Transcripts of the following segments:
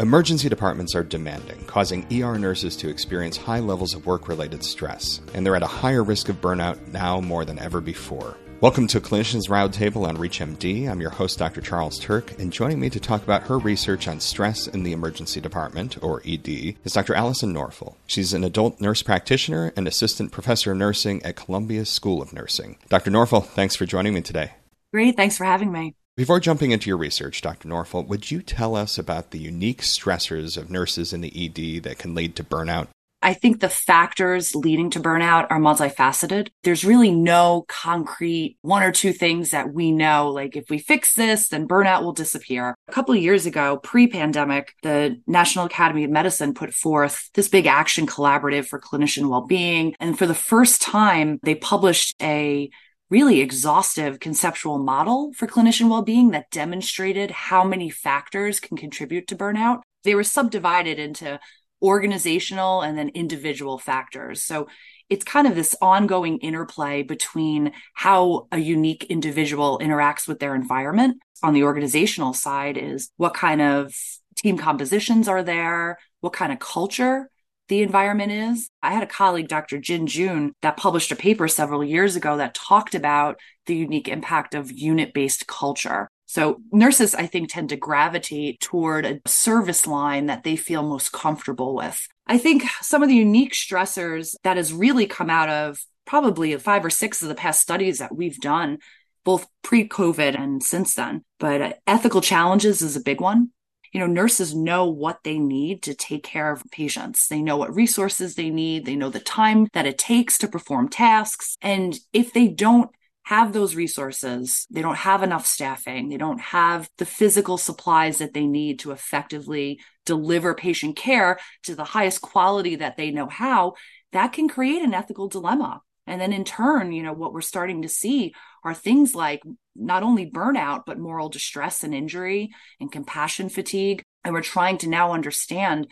Emergency departments are demanding, causing ER nurses to experience high levels of work related stress, and they're at a higher risk of burnout now more than ever before. Welcome to Clinicians Roundtable on ReachMD. I'm your host, Dr. Charles Turck, and joining me to talk about her research on stress in the emergency department, or ED, is Dr. Allison Norful. She's an adult nurse practitioner and assistant professor of nursing at Columbia School of Nursing. Dr. Norful, thanks for joining me today. Great, thanks for having me. Before jumping into your research, Dr. Norful, would you tell us about the unique stressors of nurses in the ED that can lead to burnout? I think the factors leading to burnout are multifaceted. There's really no concrete one or two things that we know, like if we fix this, then burnout will disappear. A couple of years ago, pre pandemic, the National Academy of Medicine put forth this big action collaborative for clinician well being. And for the first time, they published a really exhaustive conceptual model for clinician well-being that demonstrated how many factors can contribute to burnout. They were subdivided into organizational and then individual factors. So it's kind of this ongoing interplay between how a unique individual interacts with their environment. On the organizational side is what kind of team compositions are there? What kind of culture the environment is. I had a colleague, Dr. Jin Jun, that published a paper several years ago that talked about the unique impact of unit based culture. So nurses, I think, tend to gravitate toward a service line that they feel most comfortable with. I think some of the unique stressors that has really come out of probably five or six of the past studies that we've done, both pre COVID and since then. But ethical challenges is a big one you know, nurses know what they need to take care of patients. They know what resources they need. They know the time that it takes to perform tasks. And if they don't have those resources, they don't have enough staffing, they don't have the physical supplies that they need to effectively deliver patient care to the highest quality that they know how, that can create an ethical dilemma. And then in turn, you know, what we're starting to see are things like not only burnout, but moral distress and injury and compassion fatigue. And we're trying to now understand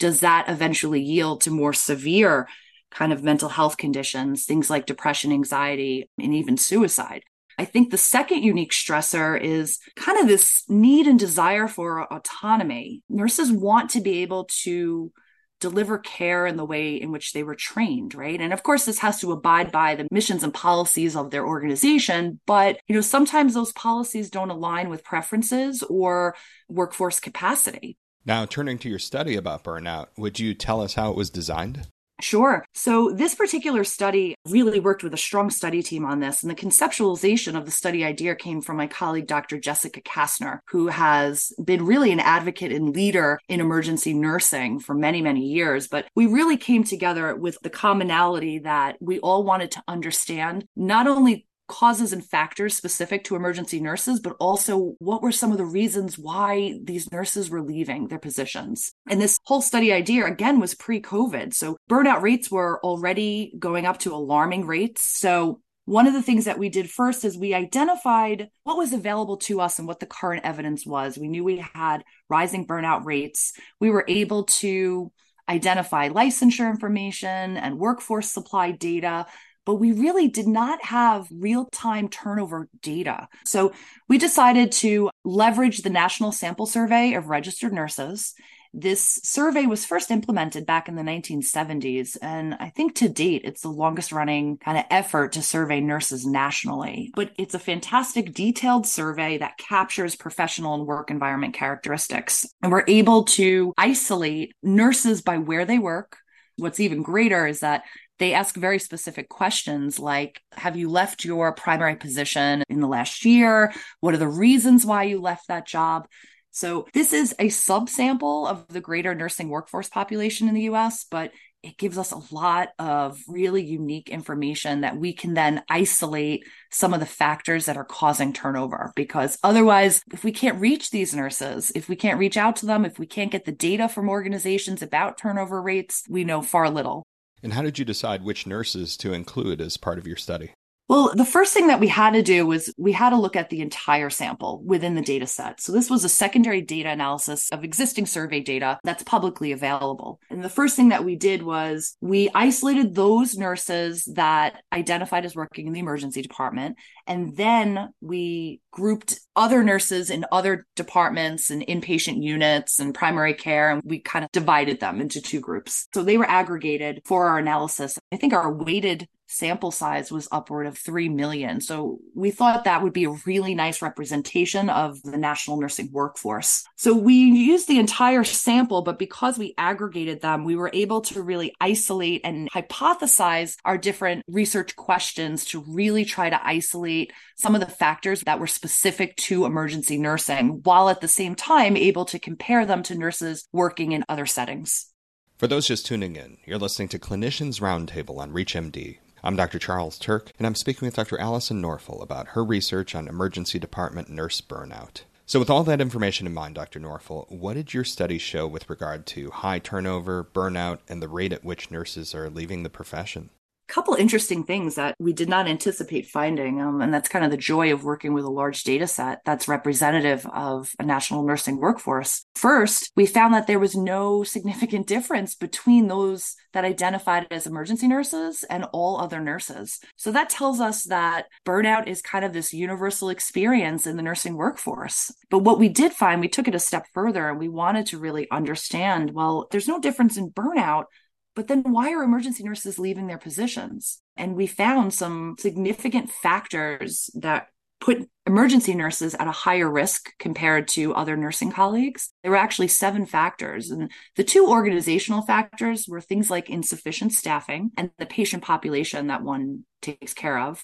does that eventually yield to more severe kind of mental health conditions, things like depression, anxiety, and even suicide? I think the second unique stressor is kind of this need and desire for autonomy. Nurses want to be able to deliver care in the way in which they were trained, right? And of course, this has to abide by the missions and policies of their organization. But, you know, sometimes those policies don't align with preferences or workforce capacity. Now, turning to your study about burnout, would you tell us how it was designed? Sure. So this particular study really worked with a strong study team on this. And the conceptualization of the study idea came from my colleague, Dr. Jessica Castner, who has been really an advocate and leader in emergency nursing for many, many years. But we really came together with the commonality that we all wanted to understand not only causes and factors specific to emergency nurses, but also what were some of the reasons why these nurses were leaving their positions. And this whole study idea, again, was pre COVID. So burnout rates were already going up to alarming rates. So one of the things that we did first is we identified what was available to us and what the current evidence was. We knew we had rising burnout rates. We were able to identify licensure information and workforce supply data but we really did not have real time turnover data. So we decided to leverage the National Sample Survey of Registered Nurses. This survey was first implemented back in the 1970s. And I think to date, it's the longest running kind of effort to survey nurses nationally. But it's a fantastic detailed survey that captures professional and work environment characteristics. And we're able to isolate nurses by where they work. What's even greater is that they ask very specific questions like Have you left your primary position in the last year? What are the reasons why you left that job? So, this is a subsample of the greater nursing workforce population in the US, but it gives us a lot of really unique information that we can then isolate some of the factors that are causing turnover. Because otherwise, if we can't reach these nurses, if we can't reach out to them, if we can't get the data from organizations about turnover rates, we know far little. And how did you decide which nurses to include as part of your study? Well, the first thing that we had to do was we had to look at the entire sample within the data set. So this was a secondary data analysis of existing survey data that's publicly available. And the first thing that we did was we isolated those nurses that identified as working in the emergency department. And then we grouped other nurses in other departments and inpatient units and primary care. And we kind of divided them into two groups. So they were aggregated for our analysis. I think our weighted sample size was upward of 3 million. So we thought that would be a really nice representation of the national nursing workforce. So we used the entire sample, but because we aggregated them, we were able to really isolate and hypothesize our different research questions to really try to isolate some of the factors that were specific to emergency nursing, while at the same time able to compare them to nurses working in other settings. For those just tuning in, you're listening to Clinicians Roundtable on ReachMD, I'm Dr. Charles Turck, and I'm speaking with Dr. Allison Norful about her research on emergency department nurse burnout. So, with all that information in mind, Dr. Norful, what did your study show with regard to high turnover, burnout, and the rate at which nurses are leaving the profession? Couple interesting things that we did not anticipate finding um, and that's kind of the joy of working with a large data set that's representative of a national nursing workforce. First we found that there was no significant difference between those that identified as emergency nurses and all other nurses. So that tells us that burnout is kind of this universal experience in the nursing workforce. But what we did find we took it a step further and we wanted to really understand well there's no difference in burnout but then why are emergency nurses leaving their positions? And we found some significant factors that put emergency nurses at a higher risk compared to other nursing colleagues. There were actually seven factors. And the two organizational factors were things like insufficient staffing and the patient population that one takes care of.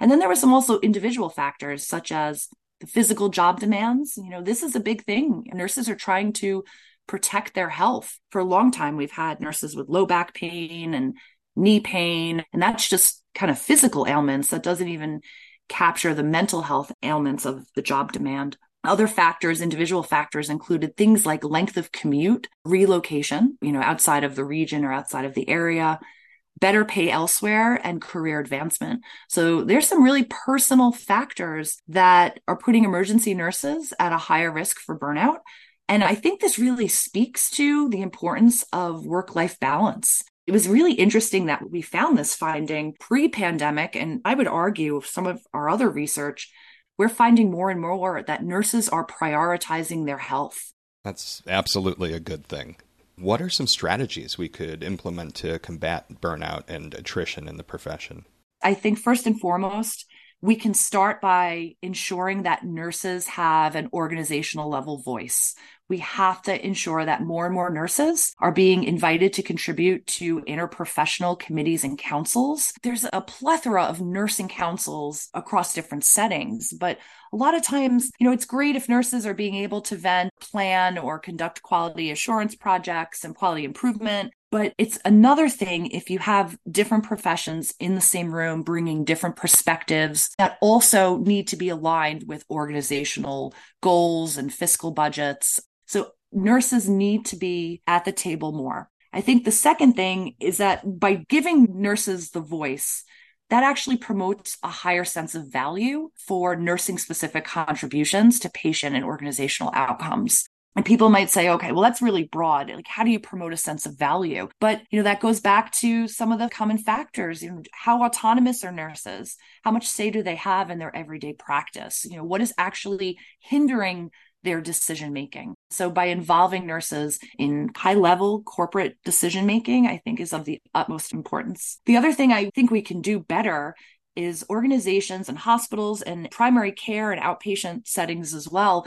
And then there were some also individual factors, such as the physical job demands. You know, this is a big thing. Nurses are trying to protect their health. For a long time, we've had nurses with low back pain and knee pain, and that's just kind of physical ailments that doesn't even capture the mental health ailments of the job demand. Other factors, individual factors included things like length of commute, relocation, you know, outside of the region or outside of the area, better pay elsewhere and career advancement. So there's some really personal factors that are putting emergency nurses at a higher risk for burnout. And I think this really speaks to the importance of work life balance. It was really interesting that we found this finding pre pandemic. And I would argue some of our other research, we're finding more and more that nurses are prioritizing their health. That's absolutely a good thing. What are some strategies we could implement to combat burnout and attrition in the profession? I think first and foremost, we can start by ensuring that nurses have an organizational level voice. We have to ensure that more and more nurses are being invited to contribute to interprofessional committees and councils. There's a plethora of nursing councils across different settings, but a lot of times, you know, it's great if nurses are being able to vent, plan, or conduct quality assurance projects and quality improvement. But it's another thing if you have different professions in the same room bringing different perspectives that also need to be aligned with organizational goals and fiscal budgets. So nurses need to be at the table more. I think the second thing is that by giving nurses the voice, that actually promotes a higher sense of value for nursing specific contributions to patient and organizational outcomes. And people might say, okay, well, that's really broad. Like, how do you promote a sense of value? But, you know, that goes back to some of the common factors. You know, how autonomous are nurses? How much say do they have in their everyday practice? You know, what is actually hindering their decision making. So by involving nurses in high level corporate decision making, I think is of the utmost importance. The other thing I think we can do better is organizations and hospitals and primary care and outpatient settings as well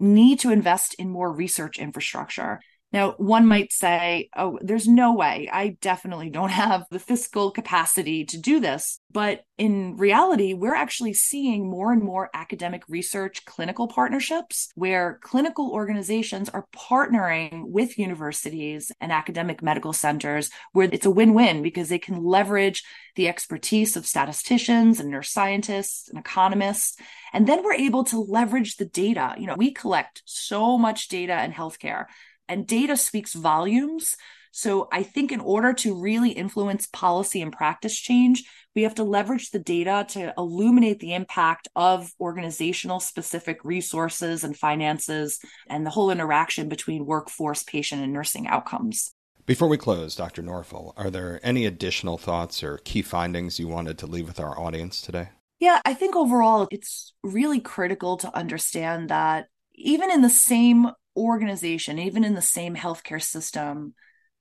need to invest in more research infrastructure. Now, one might say, oh, there's no way. I definitely don't have the fiscal capacity to do this. But in reality, we're actually seeing more and more academic research clinical partnerships where clinical organizations are partnering with universities and academic medical centers where it's a win win because they can leverage the expertise of statisticians and nurse scientists and economists. And then we're able to leverage the data. You know, we collect so much data in healthcare and data speaks volumes So I think in order to really influence policy and practice change, we have to leverage the data to illuminate the impact of organizational specific resources and finances and the whole interaction between workforce, patient, and nursing outcomes. Before we close, Dr. Norful, are there any additional thoughts or key findings you wanted to leave with our audience today? Yeah, I think overall it's really critical to understand that even in the same organization, even in the same healthcare system,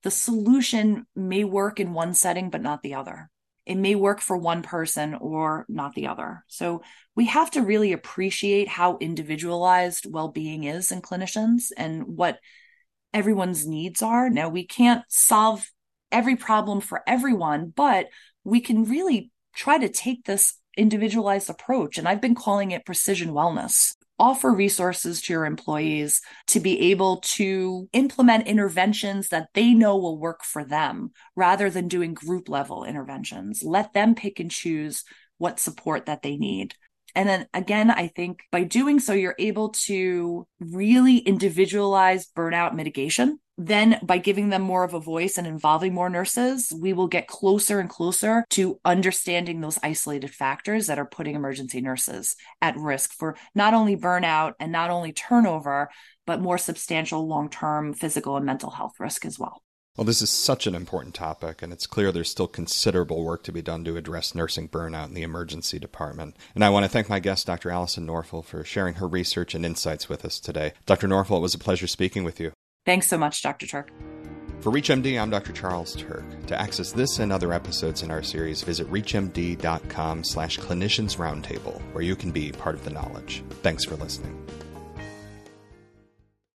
the solution may work in one setting, but not the other. It may work for one person or not the other. So we have to really appreciate how individualized well being is in clinicians and what everyone's needs are. Now, we can't solve every problem for everyone, but we can really try to take this individualized approach. And I've been calling it precision wellness offer resources to your employees to be able to implement interventions that they know will work for them rather than doing group level interventions. Let them pick and choose what support that they need. And then again, I think by doing so, you're able to really individualize burnout mitigation then by giving them more of a voice and involving more nurses, we will get closer and closer to understanding those isolated factors that are putting emergency nurses at risk for not only burnout and not only turnover, but more substantial long term physical and mental health risk as well. Well, this is such an important topic, and it's clear there's still considerable work to be done to address nursing burnout in the emergency department. And I want to thank my guest, Dr. Allison Norful, for sharing her research and insights with us today. Dr. Norful, it was a pleasure speaking with you. Thanks so much, Dr. Turck. For ReachMD, I'm Dr. Charles Turck. To access this and other episodes in our series, visit reachmd.com slash clinicians roundtable, where you can be part of the knowledge. Thanks for listening.